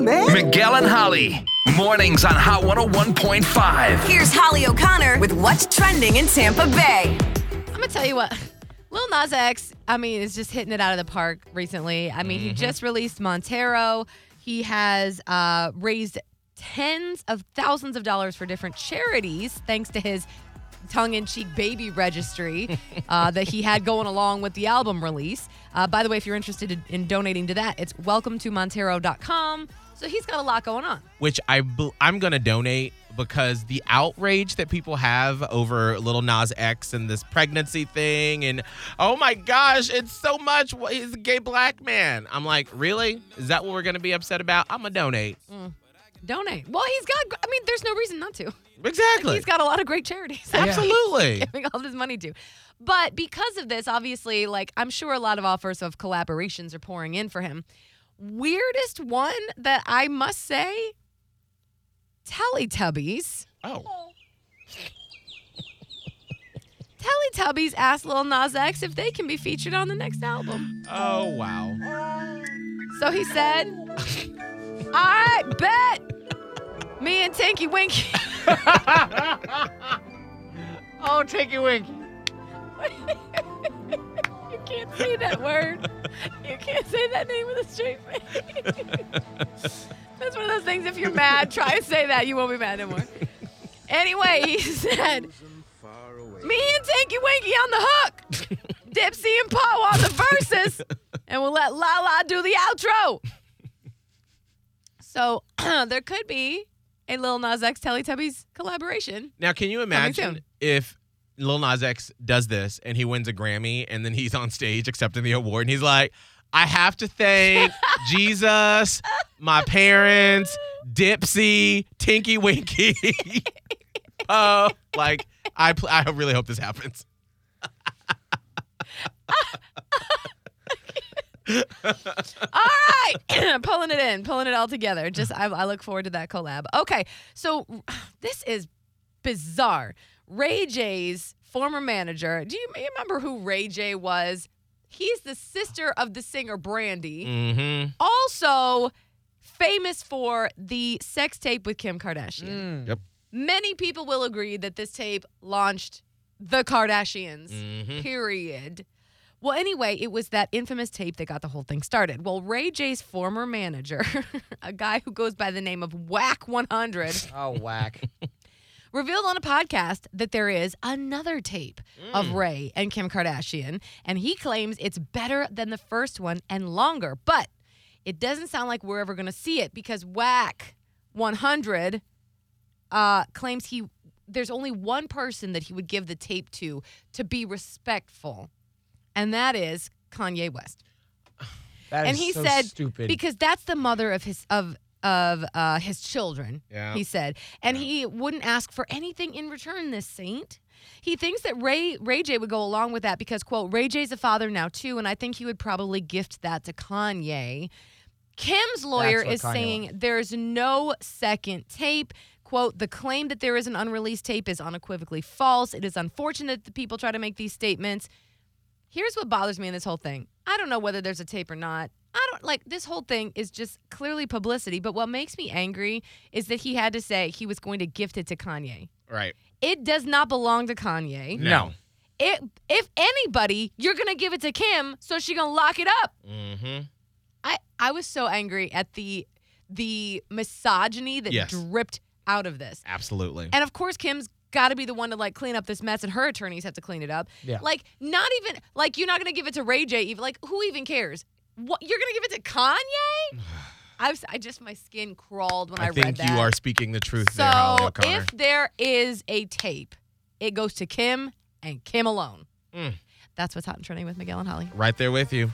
on, man. Miguel and Holly. Mornings on Hot 101.5. Here's Holly O'Connor with what's trending in Tampa Bay. I'm gonna tell you what. Lil Nas X, I mean, is just hitting it out of the park recently. I mean, he just released Montero. He has uh, raised tens of thousands of dollars for different charities thanks to his tongue-in-cheek baby registry uh, that he had going along with the album release. Uh, by the way, if you're interested in, in donating to that, it's welcometomontero.com. So he's got a lot going on. which I I'm gonna donate because the outrage that people have over Little Nas X and this pregnancy thing, and oh my gosh, it's so much. He's a gay black man. I'm like, really? Is that what we're gonna be upset about? I'm gonna donate. Mm. Donate. Well, he's got. I mean, there's no reason not to. Exactly. He's got a lot of great charities. Absolutely. giving all this money to. But because of this, obviously, like I'm sure a lot of offers of collaborations are pouring in for him. Weirdest one that I must say, Teletubbies. Oh. Teletubbies asked Lil Nas X if they can be featured on the next album. Oh wow. So he said, I bet me and Tinky Winky. Oh, Tinky Winky. Can't say that word. You can't say that name with a straight face. That's one of those things. If you're mad, try to say that. You won't be mad anymore. Anyway, he said, "Me and Tinky Winky on the hook, Dipsy and Po on the verses, and we'll let Laa-Laa do the outro." So there could be a Lil Nas X Teletubbies collaboration. Now, can you imagine if Lil Nas X does this and he wins a Grammy and then he's on stage accepting the award and he's like, I have to thank Jesus, my parents, Dipsy, Tinky Winky. Oh, like I, pl- I really hope this happens. All right, pulling it in, pulling it all together. Just I, I look forward to that collab. Okay, so this is bizarre. Ray J's former manager. Do you remember who Ray J was? He's the sister of the singer Brandy. Mm-hmm. Also famous for the sex tape with Kim Kardashian. Yep. Many people will agree that this tape launched the Kardashians. Mhm. Period. Well, anyway, it was that infamous tape that got the whole thing started. Well, Ray J's former manager, a guy who goes by the name of Wack 100, Oh, whack. revealed on a podcast that there is another tape of Ray and Kim Kardashian, and he claims it's better than the first one and longer. But it doesn't sound like we're ever going to see it because Wack 100 uh, claims he there's only one person that he would give the tape to to be respectful, and that is Kanye West. That and is he so said stupid. because that's the mother of his of of uh, his children. Yeah. He said, and he wouldn't ask for anything in return. This saint. He thinks that Ray Ray J would go along with that because quote Ray J's a father now too, and I think he would probably gift that to Kanye. Kim's lawyer is Kanye saying there's no second tape. Quote, the claim that there is an unreleased tape is unequivocally false. It is unfortunate that people try to make these statements. Here's what bothers me in this whole thing. I don't know whether there's a tape or not. I don't like this whole thing is just clearly publicity, but what makes me angry is that he had to say he was going to gift it to Kanye. Right. It does not belong to Kanye. No. It, if anybody, you're going to give it to Kim so she going to lock it up. Mm-hmm. I I was so angry at the the misogyny that Yes. dripped out of this. Absolutely. And of course, Kim's got to be the one to like clean up this mess, and her attorneys have to clean it up. Yeah. Like, not even like you're not gonna give it to Ray J. Even like, who even cares? What you're gonna give it to Kanye? I was, I just my skin crawled when I, I read think that. you are speaking the truth there, Holly so O'Connor. if there is a tape, it goes to Kim and Kim alone. Mm. That's what's hot and trending with Miguel and Holly. right there with you.